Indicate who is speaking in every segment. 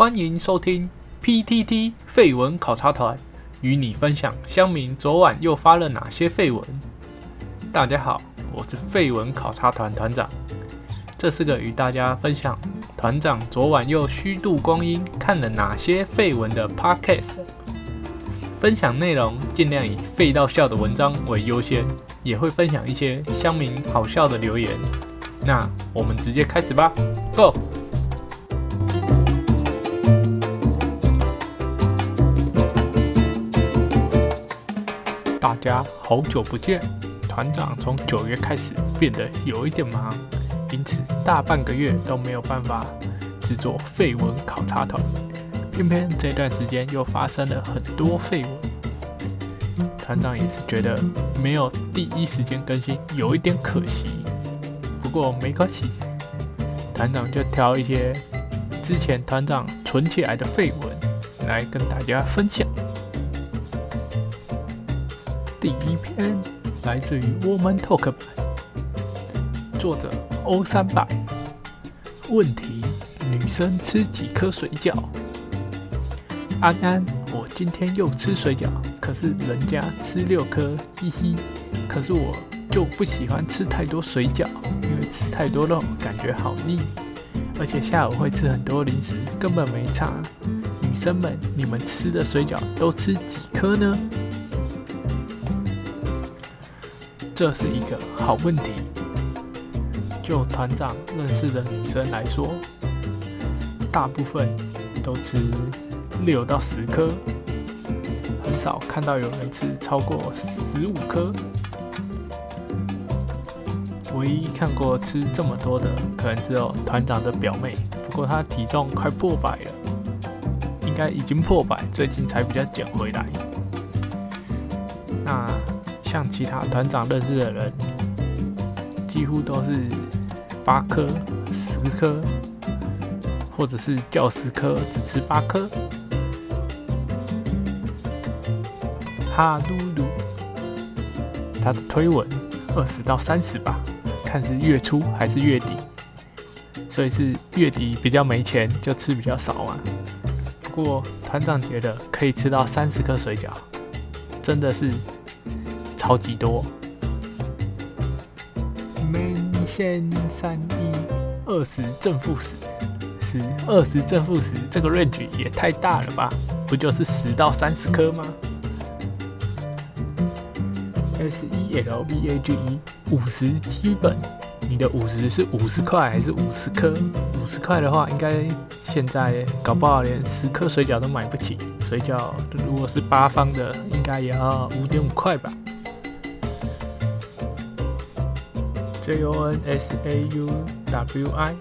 Speaker 1: 欢迎收听 PTT 废文考察团，与你分享乡民昨晚又发了哪些废文。大家好，我是废文考察团团长，这是个与大家分享团长昨晚又虚度光阴看了哪些废文的 Podcast。分享内容尽量以废到笑的文章为优先，也会分享一些乡民好笑的留言。那我们直接开始吧，Go！大家好久不见，团长从九月开始变得有一点忙，因此大半个月都没有办法制作废文考察团。偏偏这段时间又发生了很多废文，团长也是觉得没有第一时间更新有一点可惜。不过没关系，团长就挑一些之前团长存起来的废文来跟大家分享。第一篇来自于 Woman Talk 版，作者欧三百。问题：女生吃几颗水饺？安安，我今天又吃水饺，可是人家吃六颗，嘻嘻。可是我就不喜欢吃太多水饺，因为吃太多肉感觉好腻，而且下午会吃很多零食，根本没差。女生们，你们吃的水饺都吃几颗呢？这是一个好问题。就团长认识的女生来说，大部分都吃六到十颗，很少看到有人吃超过十五颗。唯一看过吃这么多的，可能只有团长的表妹，不过她体重快破百了，应该已经破百，最近才比较减回来。那。像其他团长认识的人，几乎都是八颗、十颗，或者是叫十颗只吃八颗。哈鲁鲁，他的推文二十到三十吧，看是月初还是月底，所以是月底比较没钱就吃比较少嘛。不过团长觉得可以吃到三十颗水饺，真的是。超级多，门线三一二十正负十，十二十正负十，这个 range 也太大了吧？不就是十到三十颗吗？S E L V A G E 五十基本，你的五十是五十块还是五十颗？五十块的话，应该现在搞不好连十颗水饺都买不起。水饺如果是八方的，应该也要五点五块吧？J O N S A U W I，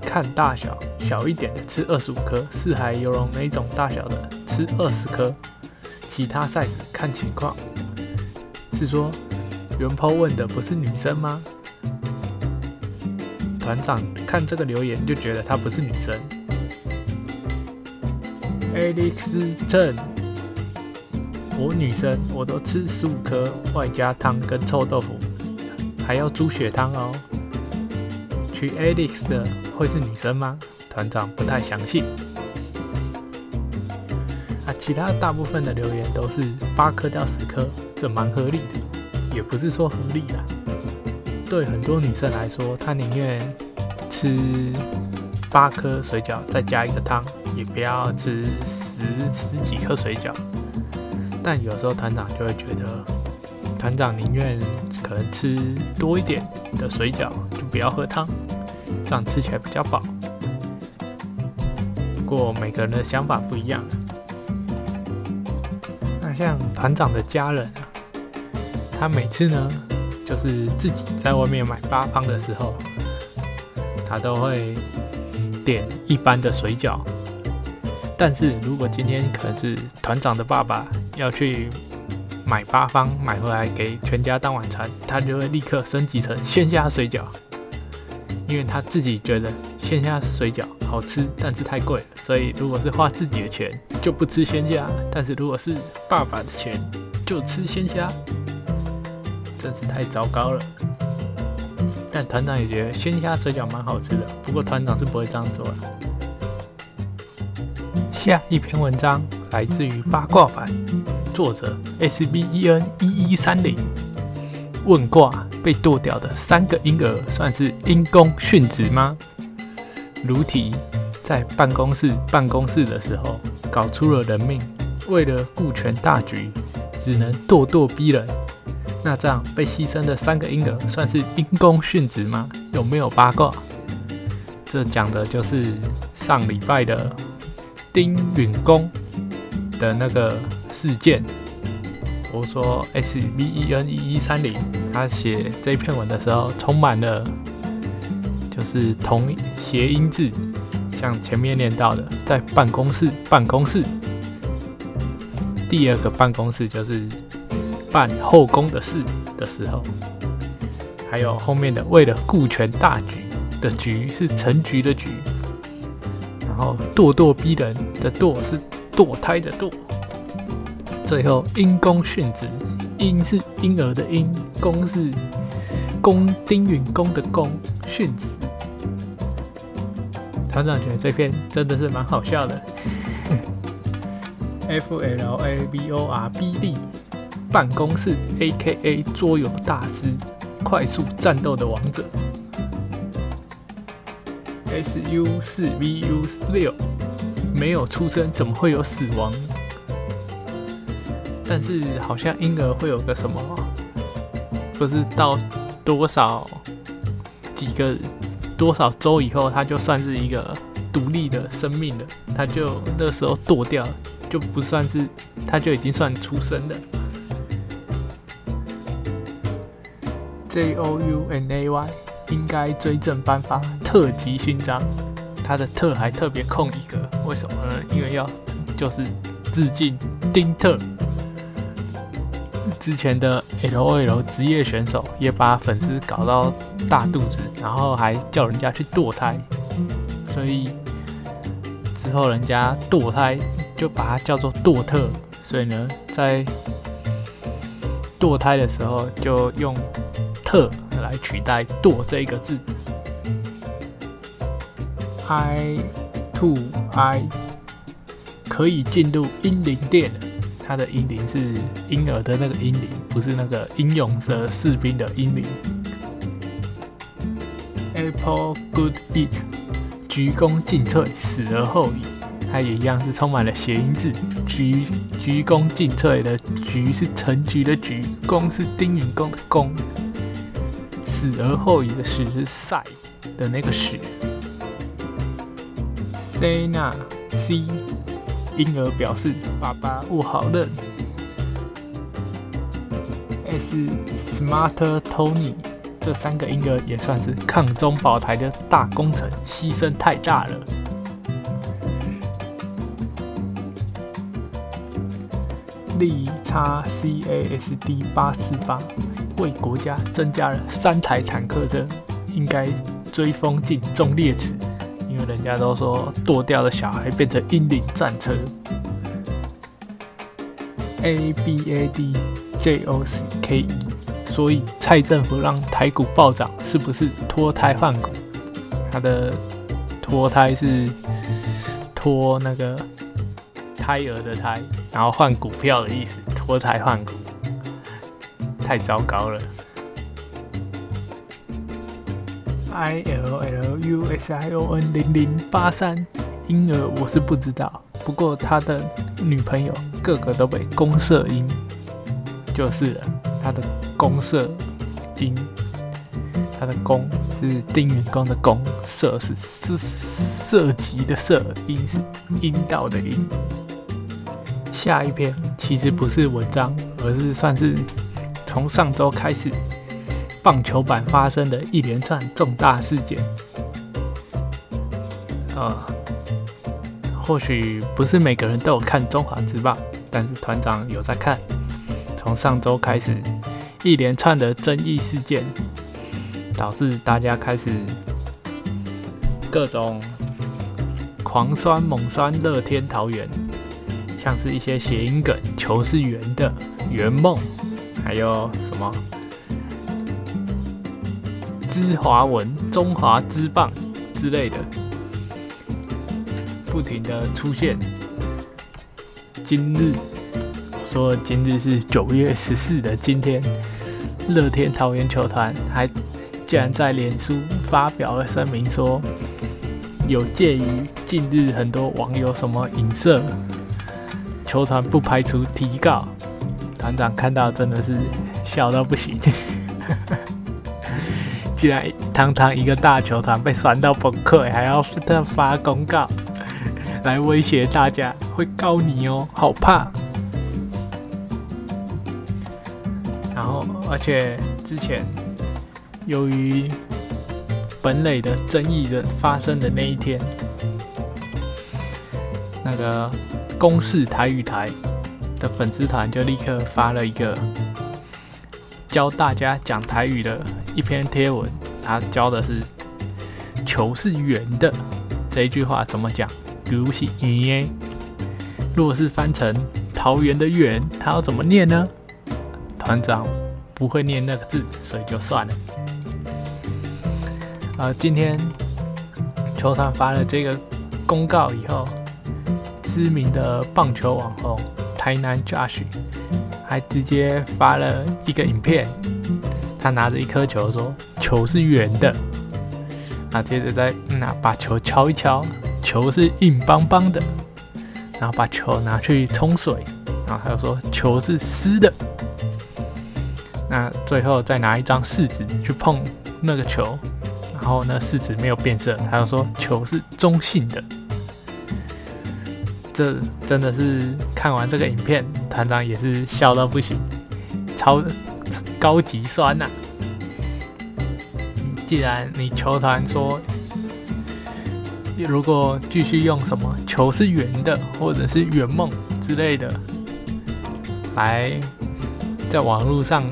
Speaker 1: 看大小，小一点的吃二十五颗，四海游龙哪种大小的吃二十颗，其他 size 看情况。是说元抛问的不是女生吗？团长看这个留言就觉得她不是女生。Alex Chen，我女生我都吃十五颗，外加汤跟臭豆腐。还要猪血汤哦。取 Alex 的会是女生吗？团长不太相信。啊，其他大部分的留言都是八颗到十颗，这蛮合理的，也不是说合理啦。对很多女生来说，她宁愿吃八颗水饺再加一个汤，也不要吃十十几颗水饺。但有时候团长就会觉得。团长宁愿可能吃多一点的水饺，就不要喝汤，这样吃起来比较饱。不过每个人的想法不一样。那像团长的家人啊，他每次呢，就是自己在外面买八方的时候，他都会点一般的水饺。但是如果今天可能是团长的爸爸要去。买八方买回来给全家当晚餐，他就会立刻升级成鲜虾水饺，因为他自己觉得鲜虾水饺好吃，但是太贵了，所以如果是花自己的钱就不吃鲜虾，但是如果是爸爸的钱就吃鲜虾，真是太糟糕了。但团长也觉得鲜虾水饺蛮好吃的，不过团长是不会这样做的。下一篇文章来自于八卦版，作者 S B E N 一一三零。问卦被剁掉的三个婴儿算是因公殉职吗？如题在办公室办公室的时候搞出了人命，为了顾全大局，只能咄咄逼人。那这样被牺牲的三个婴儿算是因公殉职吗？有没有八卦？这讲的就是上礼拜的丁允恭的那个事件。我说 S V E N 一一三零，他写这篇文的时候充满了就是同谐音字，像前面念到的，在办公室办公室，第二个办公室就是办后宫的事的时候，还有后面的为了顾全大局。的局是成局的局，然后咄咄逼人的咄是堕胎的堕，最后因公殉职，因是婴儿的因，公是公丁允公的公殉职。团长觉得这篇真的是蛮好笑的。F L A V O R B D 办公室 A K A 桌游大师，快速战斗的王者。S U 四 V U 六没有出生，怎么会有死亡？但是好像婴儿会有个什么，不是到多少几个多少周以后，他就算是一个独立的生命了，他就那时候剁掉，就不算是，他就已经算出生的。J O U N A Y。应该追正颁发特级勋章，他的特还特别空一个，为什么呢？因为要就是致敬丁特之前的 L O L 职业选手，也把粉丝搞到大肚子，然后还叫人家去堕胎，所以之后人家堕胎就把它叫做堕特，所以呢，在堕胎的时候就用特。来取代“堕”这一个字，I to I 可以进入英灵殿了。它的英灵是婴儿的那个英灵，不是那个英勇的士兵的英灵。Apple good eat，鞠躬尽瘁，死而后已。它也一样是充满了谐音字，鞠鞠躬尽瘁的鞠是成局的鞠，躬是丁允恭的躬。死而后已的死是赛的那个死。C 那 C 婴儿表示爸爸不好认。S Smart Tony 这三个婴儿也算是抗中保台的大功臣，牺牲太大了。力叉 C A S D 八四八。为国家增加了三台坦克车，应该追风进忠烈祠，人家都说剁掉的小孩变成英灵战车。A B A D J O C K 所以蔡政府让台股暴涨，是不是脱胎换骨？他的脱胎是脱那个胎儿的胎，然后换股票的意思，脱胎换骨。太糟糕了。I L L U S I O N 零零八三婴儿我是不知道，不过他的女朋友个个都被公社婴就是了。他的公社婴，他的公是丁允公的公，社是是涉及的社，阴是阴道的阴。下一篇其实不是文章，而是算是。从上周开始，棒球版发生的一连串重大事件，啊，或许不是每个人都有看中华之棒，但是团长有在看。从上周开始，一连串的争议事件，导致大家开始各种狂酸猛酸，乐天桃园，像是一些谐音梗，球是圆的，圆梦。还有什么？知华文、中华之棒之类的，不停的出现，今日，说今日是九月十四的今天，乐天桃园球团还竟然在脸书发表了声明说，有鉴于近日很多网友什么影射，球团不排除提告。团长看到真的是笑到不行，居然堂堂一个大球团被酸到崩溃，还要发公告来威胁大家会告你哦，好怕。然后，而且之前由于本垒的争议的发生的那一天，那个公视台语台。的粉丝团就立刻发了一个教大家讲台语的一篇贴文，他教的是“球是圆的”这一句话怎么讲？比如是“耶”，如果是翻成“桃园的圆”，他要怎么念呢？团长不会念那个字，所以就算了。呃，今天球团发了这个公告以后，知名的棒球网红。台南 Josh 还直接发了一个影片，他拿着一颗球说：“球是圆的。”那接着再拿把球敲一敲，球是硬邦邦的。然后把球拿去冲水，然后他又说：“球是湿的。”那最后再拿一张试纸去碰那个球，然后呢试纸没有变色，他又说：“球是中性的。”这真的是看完这个影片，团长也是笑到不行，超高级酸呐！既然你球团说，如果继续用什么球是圆的，或者是圆梦之类的，来在网络上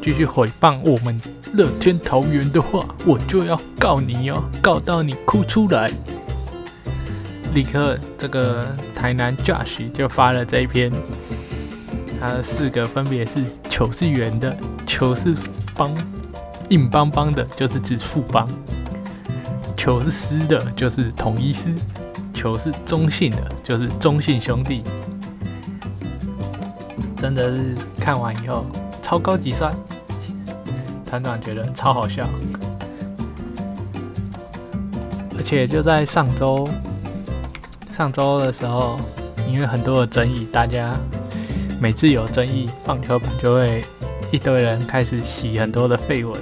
Speaker 1: 继续诽谤我们乐天桃园的话，我就要告你哦，告到你哭出来！立刻，这个台南 Josh 就发了这一篇，他的四个分别是：球是圆的，球是邦硬邦邦的，就是指富邦；球是湿的，就是统一师；球是中性的，就是中性兄弟。真的是看完以后超高级酸，团长觉得超好笑，而且就在上周。上周的时候，因为很多的争议，大家每次有争议，棒球版就会一堆人开始洗很多的绯闻，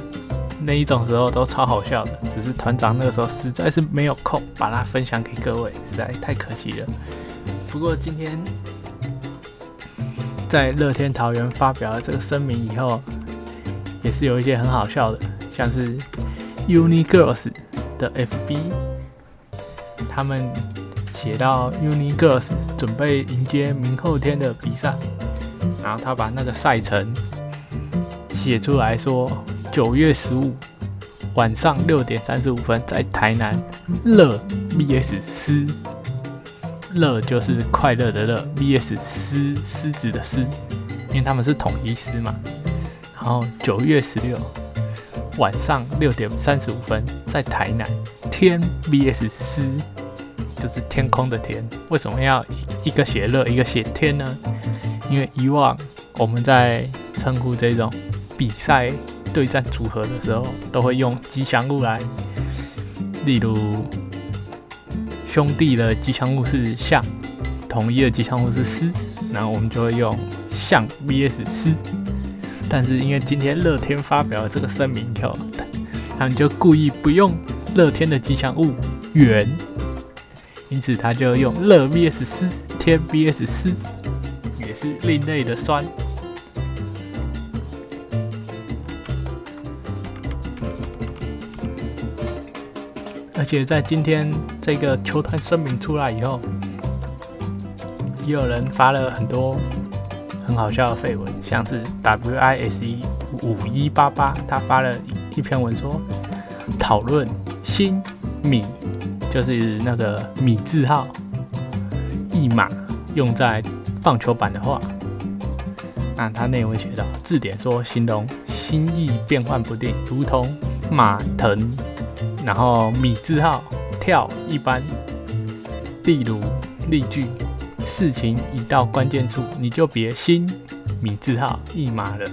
Speaker 1: 那一种时候都超好笑的。只是团长那个时候实在是没有空把它分享给各位，实在太可惜了。不过今天在乐天桃园发表了这个声明以后，也是有一些很好笑的，像是 Uni Girls 的 FB，他们。写到 Uni Girls 准备迎接明后天的比赛，然后他把那个赛程写出来说，九月十五晚上六点三十五分在台南乐 VS 狮，乐就是快乐的乐，VS 狮狮子的狮，因为他们是统一狮嘛。然后九月十六晚上六点三十五分在台南天 VS 狮。就是天空的天，为什么要一个写乐，一个写天呢？因为以往我们在称呼这种比赛对战组合的时候，都会用吉祥物来，例如兄弟的吉祥物是象，统一的吉祥物是狮，然后我们就会用象 VS 狮。但是因为今天乐天发表了这个声明以后，他们就故意不用乐天的吉祥物圆。因此，他就用乐 VS 狮天 VS 狮，是另类的酸。而且在今天这个球团声明出来以后，也有人发了很多很好笑的绯闻，像是 WISE 五一八八，他发了一篇文说讨论新米。就是那个米字号一码用在棒球版的话，那它内文写到字典说形容心意变幻不定，如同马腾，然后米字号跳一般。例如例句事情已到关键处，你就别心米字号一码了，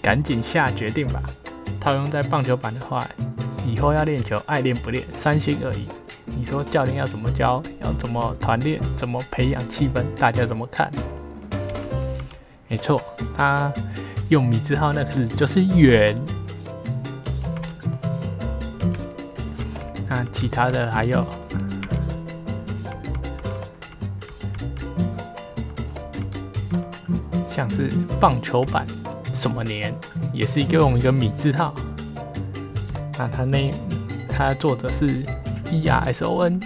Speaker 1: 赶紧下决定吧。套用在棒球版的话，以后要练球，爱练不练，三心二意。你说教练要怎么教，要怎么团练，怎么培养气氛，大家怎么看？没错，他用米字号那个字就是圆。那其他的还有，像是棒球版什么年，也是一个用一个米字号。那他那他作者是 E R S O N，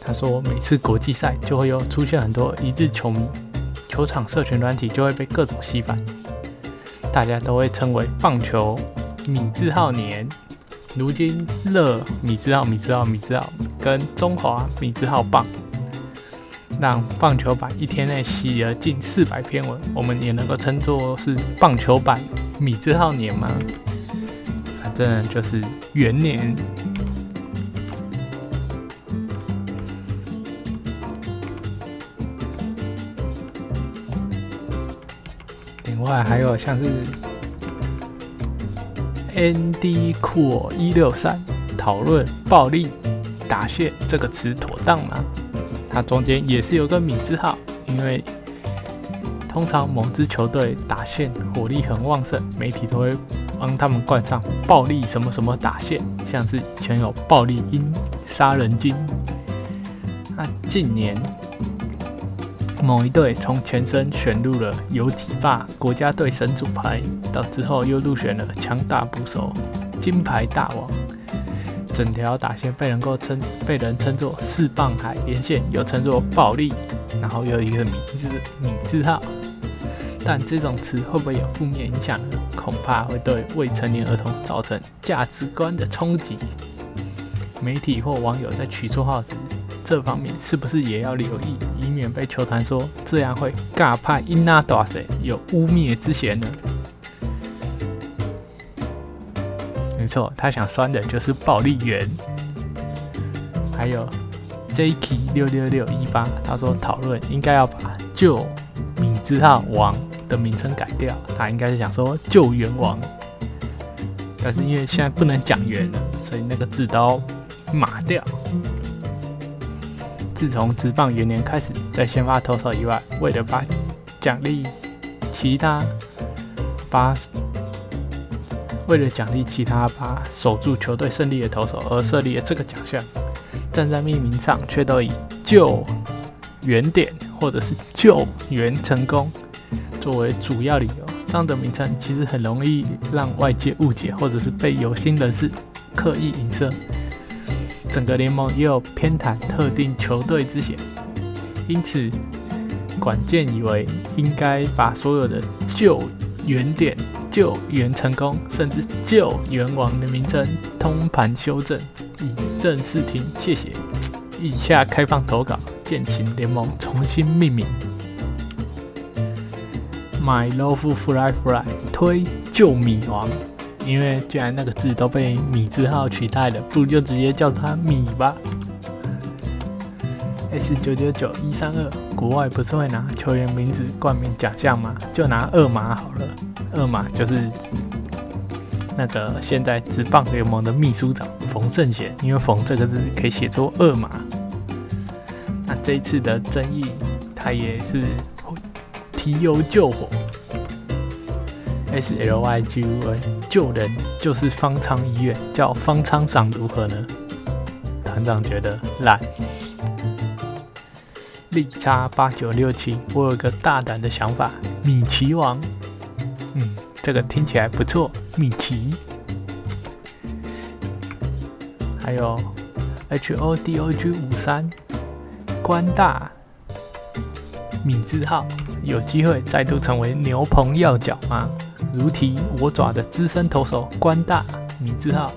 Speaker 1: 他说每次国际赛就会有出现很多一日球迷，球场社群软体就会被各种洗版，大家都会称为棒球米字号年。如今，乐米字号、米字号、米字号跟中华米字号棒，让棒球版一天内洗了近四百篇文，我们也能够称作是棒球版米字号年吗？反正就是元年。外还有像是。N D 酷一六三讨论暴力打线这个词妥当吗？它中间也是有个米字号，因为通常某支球队打线火力很旺盛，媒体都会帮他们冠上暴力什么什么打线，像是以前有暴力鹰、杀人鲸。那近年。某一队从前身选入了游击霸国家队神主牌，到之后又入选了强大捕手金牌大王，整条打线被能够称被人称作四棒海连线，又称作暴力，然后又有一个名字米字号。但这种词会不会有负面影响呢？恐怕会对未成年儿童造成价值观的冲击。媒体或网友在取绰号时。这方面是不是也要留意，以免被球团说这样会尬派因那多谁有污蔑之嫌呢？没错，他想酸的就是暴力员。还有 Jacky 六六六一八，他说讨论应该要把旧米字号王的名称改掉，他应该是想说救援王，但是因为现在不能讲援了，所以那个字都码掉。自从职棒元年开始，在先发投手以外，为了把奖励其他把为了奖励其他把守住球队胜利的投手而设立了这个奖项，但在命名上却都以救援点或者是救援成功作为主要理由。这样的名称其实很容易让外界误解，或者是被有心人士刻意影射。整个联盟也有偏袒特定球队之嫌，因此管建以为应该把所有的救援点、救援成功，甚至救援王的名称通盘修正，以正视听。谢谢。以下开放投稿，建请联盟重新命名。My love fly fly 推救米王。因为既然那个字都被米字号取代了，不如就直接叫它米吧。S 九九九一三二，国外不是会拿球员名字冠名奖项吗？就拿二马好了。二马就是指那个现在职棒联盟的秘书长冯胜贤，因为冯这个字可以写作二马。那这一次的争议，他也是提油救火。S L Y G U N 救人就是方舱医院，叫方舱长如何呢？团长觉得烂。力差八九六七，我有个大胆的想法，米奇王。嗯，这个听起来不错，米奇。还有 H O D O G 五三，关大米字号，有机会再度成为牛棚要角吗？如题我爪的资深投手关大米字号，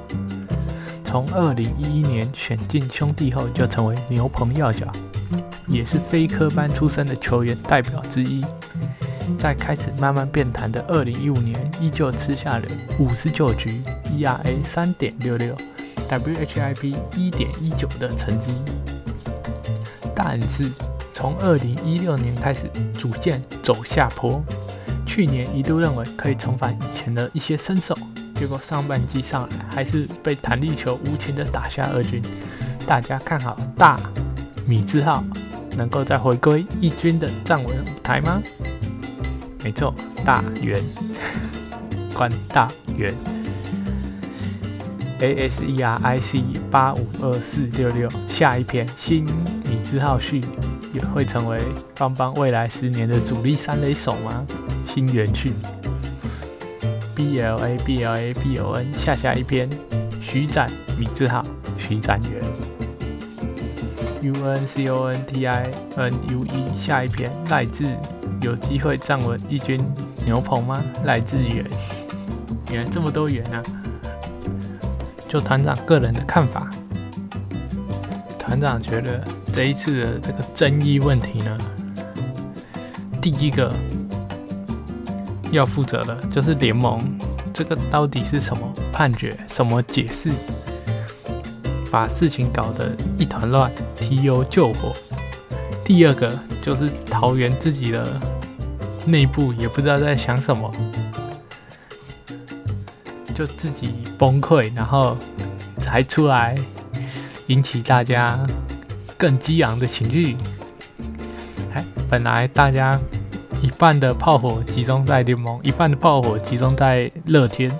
Speaker 1: 从二零一一年选进兄弟后就成为牛棚要角，也是非科班出身的球员代表之一。在开始慢慢变弹的二零一五年，依旧吃下了五十九局 ERA 三点六六，WHIP 一点一九的成绩。但是从二零一六年开始逐渐走下坡，去年一度认为可以重返以前的一些身手，结果上半季上来还是被弹力球无情的打下二军。大家看好大米字号能够再回归一军的站稳舞台吗？没错，大圆，关大圆。A S E R I C 八五二四六六，下一篇新米字号序也会成为邦邦未来十年的主力三垒手吗？新元序 B L A B L A B O N 下下一篇。徐展米字号徐展元。U N C O N T I N U E 下一篇。赖志有机会站稳一军牛棚吗？赖志远，原来这么多元啊！就团长个人的看法，团长觉得这一次的这个争议问题呢，第一个要负责的就是联盟，这个到底是什么判决、什么解释，把事情搞得一团乱，提油救火。第二个就是桃园自己的内部也不知道在想什么。就自己崩溃，然后才出来引起大家更激昂的情绪。哎，本来大家一半的炮火集中在联盟，一半的炮火集中在乐天，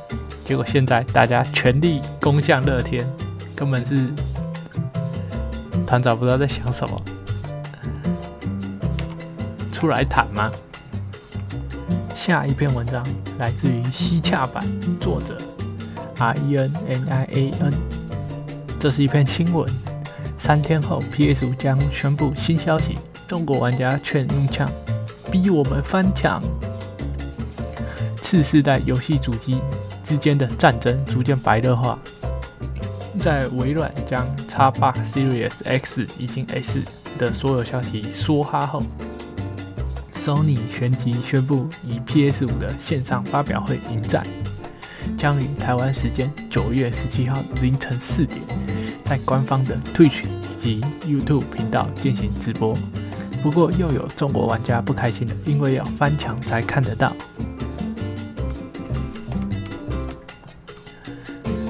Speaker 1: 结果现在大家全力攻向乐天，根本是团长不知道在想什么，出来谈吗？下一篇文章来自于西洽版，作者 R E N N I A N。这是一篇新闻。三天后，PS 将宣布新消息：中国玩家劝用枪，逼我们翻墙。次世代游戏主机之间的战争逐渐白热化。在微软将 Xbox Series X 以及 S 的所有消息说哈后。Sony 旋即宣布，以 PS5 的线上发表会迎战，将于台湾时间九月十七号凌晨四点，在官方的 Twitch 以及 YouTube 频道进行直播。不过，又有中国玩家不开心了，因为要翻墙才看得到。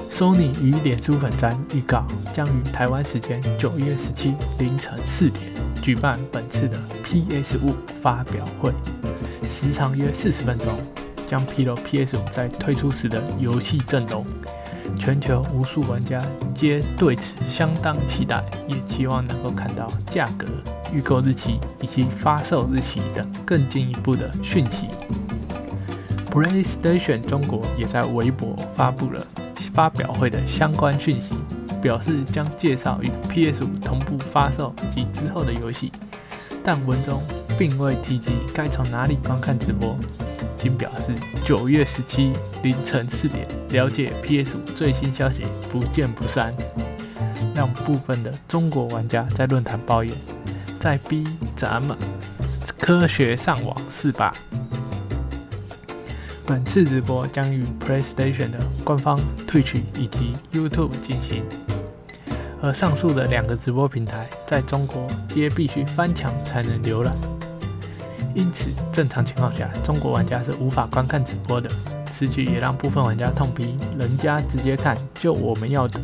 Speaker 1: Sony 与脸书粉专预告，将于台湾时间九月十七凌晨四点。举办本次的 PS 五发表会，时长约四十分钟，将披露 PS 五在推出时的游戏阵容。全球无数玩家皆对此相当期待，也期望能够看到价格、预购日期以及发售日期等更进一步的讯息。PlayStation 中国也在微博发布了发表会的相关讯息。表示将介绍与 PS5 同步发售及之后的游戏，但文中并未提及该从哪里观看直播，仅表示九月十七凌晨四点了解 PS5 最新消息，不见不散。让部分的中国玩家在论坛抱怨，在逼咱们科学上网是吧？本次直播将与 PlayStation 的官方 Twitch 以及 YouTube 进行，而上述的两个直播平台在中国皆必须翻墙才能浏览，因此正常情况下，中国玩家是无法观看直播的。此举也让部分玩家痛批：人家直接看，就我们要的，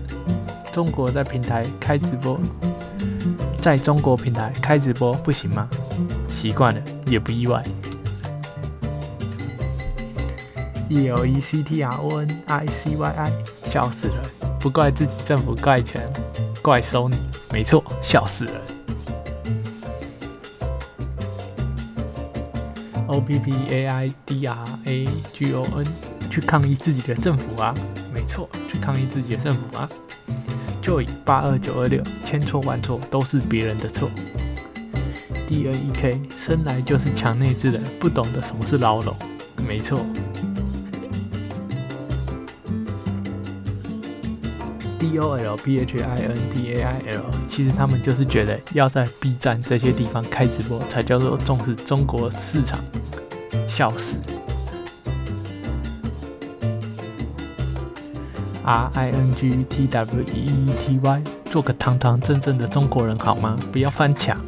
Speaker 1: 中国在平台开直播，在中国平台开直播不行吗？习惯了也不意外。E L E C T R O N I C Y I，笑死了！不怪自己政府怪钱，怪收你，没错，笑死了。O P P A I D R A G O N，去抗议自己的政府啊！没错，去抗议自己的政府啊！Joy 八二九二六，千错万错都是别人的错。D N E K，生来就是强内置的，不懂得什么是牢笼，没错。D O L P H I N T A I L，其实他们就是觉得要在 B 站这些地方开直播才叫做重视中国市场，笑死！R I N G T W E E T Y，做个堂堂正正的中国人好吗？不要翻墙。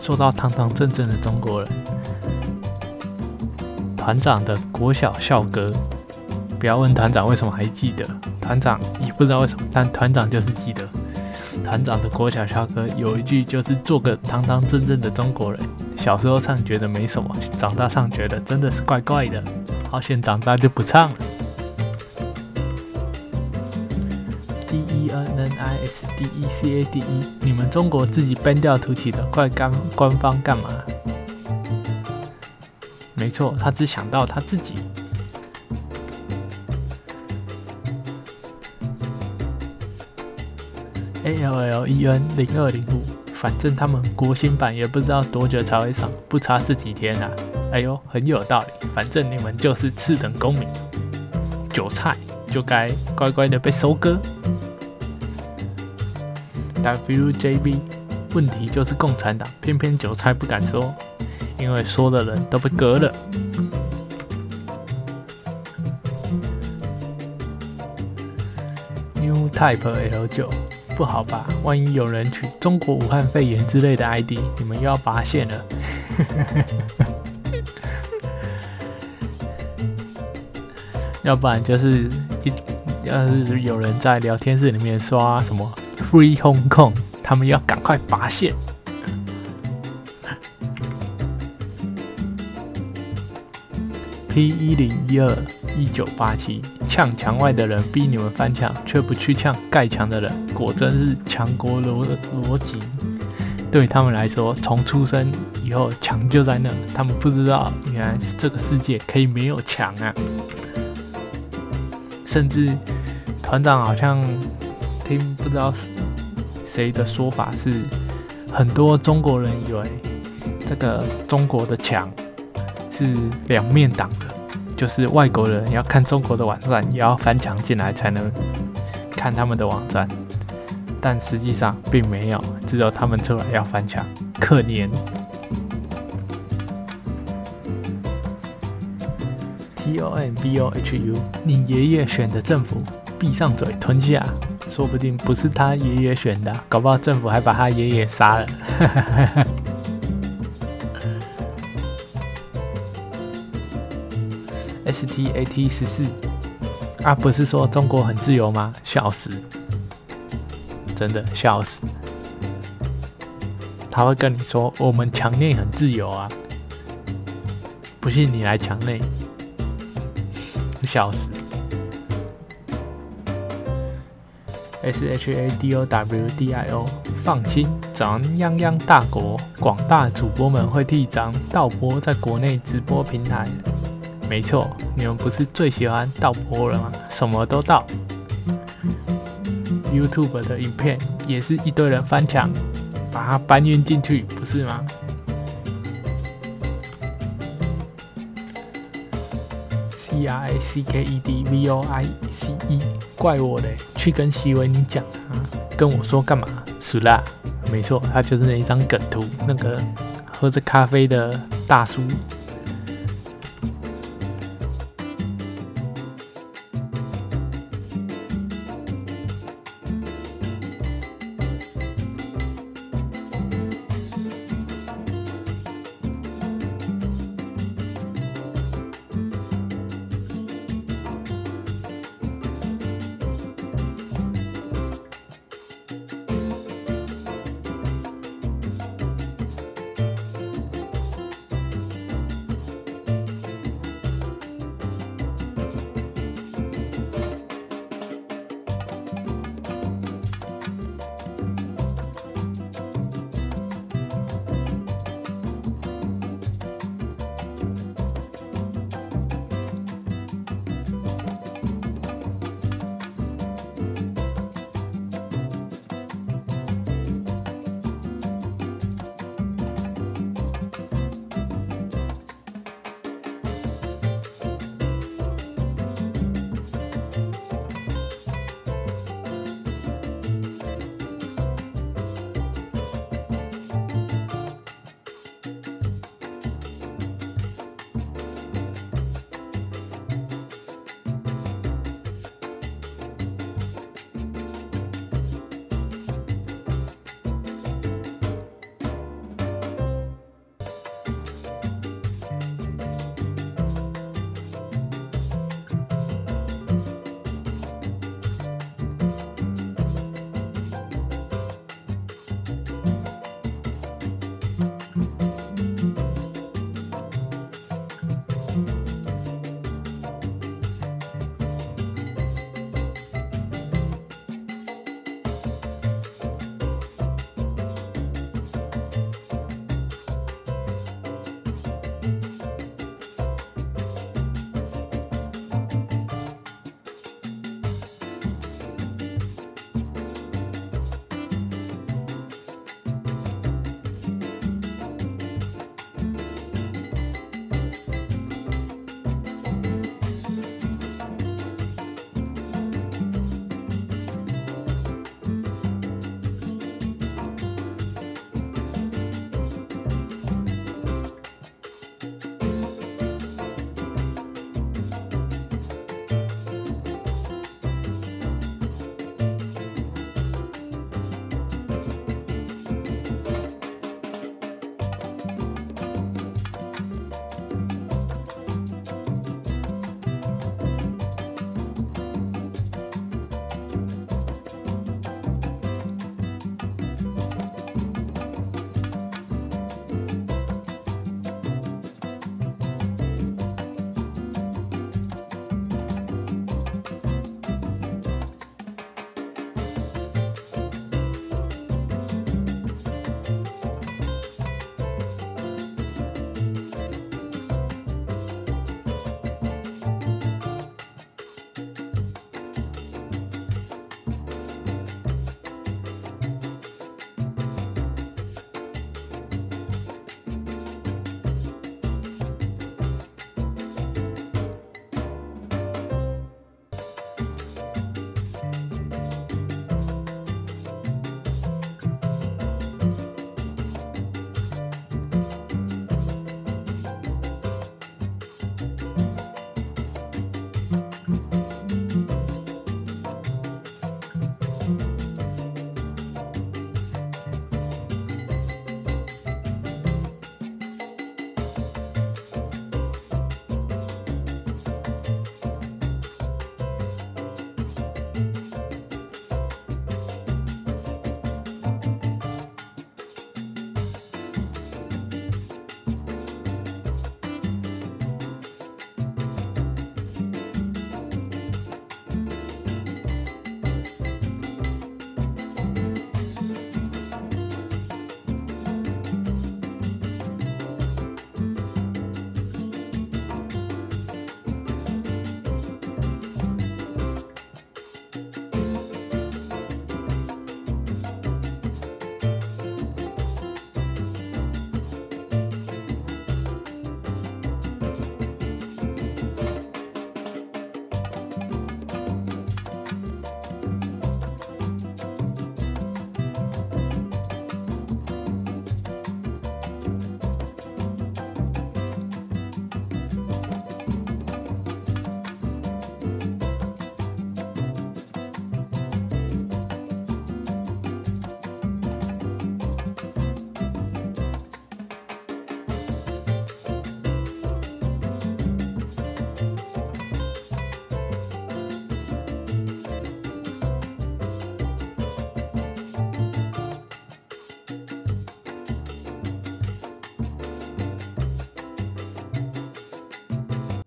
Speaker 1: 说到堂堂正正的中国人，团长的国小校歌，不要问团长为什么还记得，团长也不知道为什么，但团长就是记得。团长的国小校歌有一句就是做个堂堂正正的中国人。小时候唱觉得没什么，长大唱觉得真的是怪怪的。好险长大就不唱了。D E N N I S D E C A D E，你们中国自己编掉突起的，怪官官方干嘛？没错，他只想到他自己。A L L E N 零二零五，反正他们国新版也不知道多久才会上，不差这几天啊！哎呦，很有道理。反正你们就是次等公民，韭菜就该乖乖的被收割。W J B，问题就是共产党，偏偏韭菜不敢说，因为说的人都被割了。New Type L 九。不好吧？万一有人取中国武汉肺炎之类的 ID，你们又要拔线了。要不然就是一，要是有人在聊天室里面刷什么 Free Hong Kong，他们要赶快拔线。P 一零一二一九八七。呛墙外的人逼你们翻墙，却不去呛盖墙的人，果真是强国逻逻辑。对他们来说，从出生以后墙就在那，他们不知道原来这个世界可以没有墙啊！甚至团长好像听不知道谁的说法是，很多中国人以为这个中国的墙是两面挡的。就是外国人要看中国的网站，也要翻墙进来才能看他们的网站，但实际上并没有，只有他们出来要翻墙，可怜。T O N B O H U，你爷爷选的政府，闭上嘴吞下，说不定不是他爷爷选的，搞不好政府还把他爷爷杀了。S T A T 十四啊，不是说中国很自由吗？笑死，真的笑死。他会跟你说我们墙内很自由啊，不信你来墙内，笑死。S H A D O W D I O，放心，咱泱泱大国广大主播们会替咱导播在国内直播平台。没错，你们不是最喜欢盗播了吗？什么都盗。YouTube 的影片也是一堆人翻墙，把它搬运进去，不是吗？C R A C K E D V O I C E，怪我嘞，去跟西维尼讲啊，跟我说干嘛？死啦！没错，他就是那一张梗图，那个喝着咖啡的大叔。